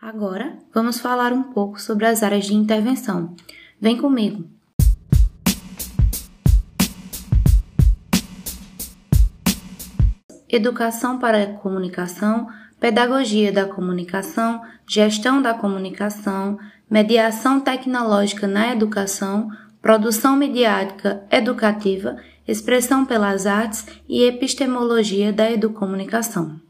Agora, vamos falar um pouco sobre as áreas de intervenção. Vem comigo! Educação para a comunicação, pedagogia da comunicação, gestão da comunicação, mediação tecnológica na educação, produção mediática educativa, expressão pelas artes e epistemologia da educomunicação.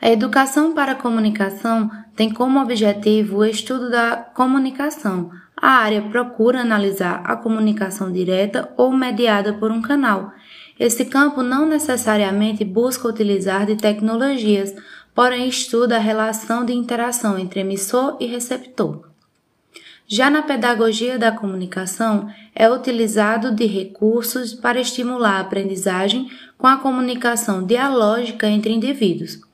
A educação para a comunicação tem como objetivo o estudo da comunicação. A área procura analisar a comunicação direta ou mediada por um canal. Esse campo não necessariamente busca utilizar de tecnologias, porém estuda a relação de interação entre emissor e receptor. Já na pedagogia da comunicação, é utilizado de recursos para estimular a aprendizagem com a comunicação dialógica entre indivíduos.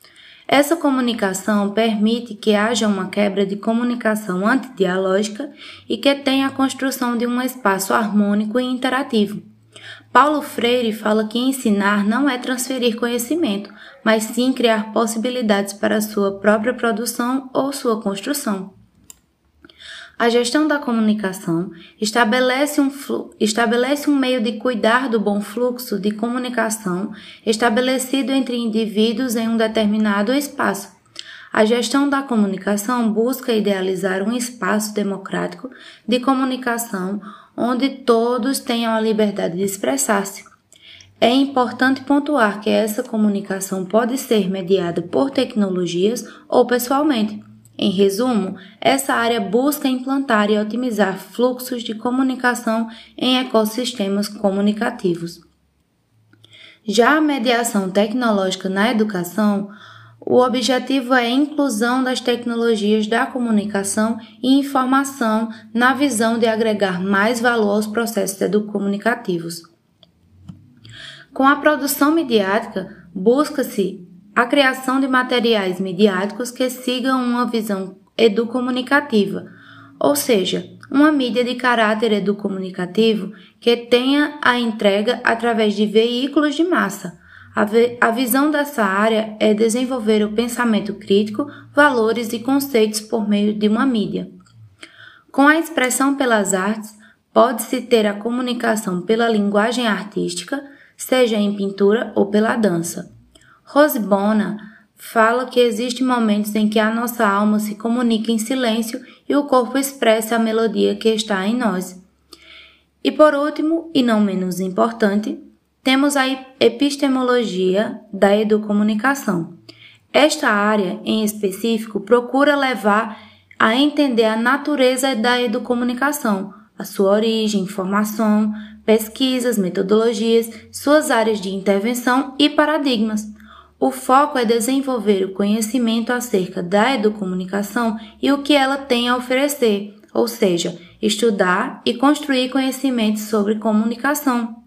Essa comunicação permite que haja uma quebra de comunicação antidialógica e que tenha a construção de um espaço harmônico e interativo. Paulo Freire fala que ensinar não é transferir conhecimento, mas sim criar possibilidades para sua própria produção ou sua construção. A gestão da comunicação estabelece um, estabelece um meio de cuidar do bom fluxo de comunicação estabelecido entre indivíduos em um determinado espaço. A gestão da comunicação busca idealizar um espaço democrático de comunicação onde todos tenham a liberdade de expressar-se. É importante pontuar que essa comunicação pode ser mediada por tecnologias ou pessoalmente. Em resumo, essa área busca implantar e otimizar fluxos de comunicação em ecossistemas comunicativos. Já a mediação tecnológica na educação, o objetivo é a inclusão das tecnologias da comunicação e informação na visão de agregar mais valor aos processos educomunicativos. Com a produção midiática, busca-se a criação de materiais midiáticos que sigam uma visão educomunicativa, ou seja, uma mídia de caráter educomunicativo que tenha a entrega através de veículos de massa. A, a visão dessa área é desenvolver o pensamento crítico, valores e conceitos por meio de uma mídia. Com a expressão pelas artes, pode-se ter a comunicação pela linguagem artística, seja em pintura ou pela dança. Rosbona fala que existem momentos em que a nossa alma se comunica em silêncio e o corpo expressa a melodia que está em nós. E por último, e não menos importante, temos a epistemologia da educomunicação. Esta área, em específico, procura levar a entender a natureza da educomunicação, a sua origem, formação, pesquisas, metodologias, suas áreas de intervenção e paradigmas. O foco é desenvolver o conhecimento acerca da educomunicação e o que ela tem a oferecer, ou seja, estudar e construir conhecimentos sobre comunicação.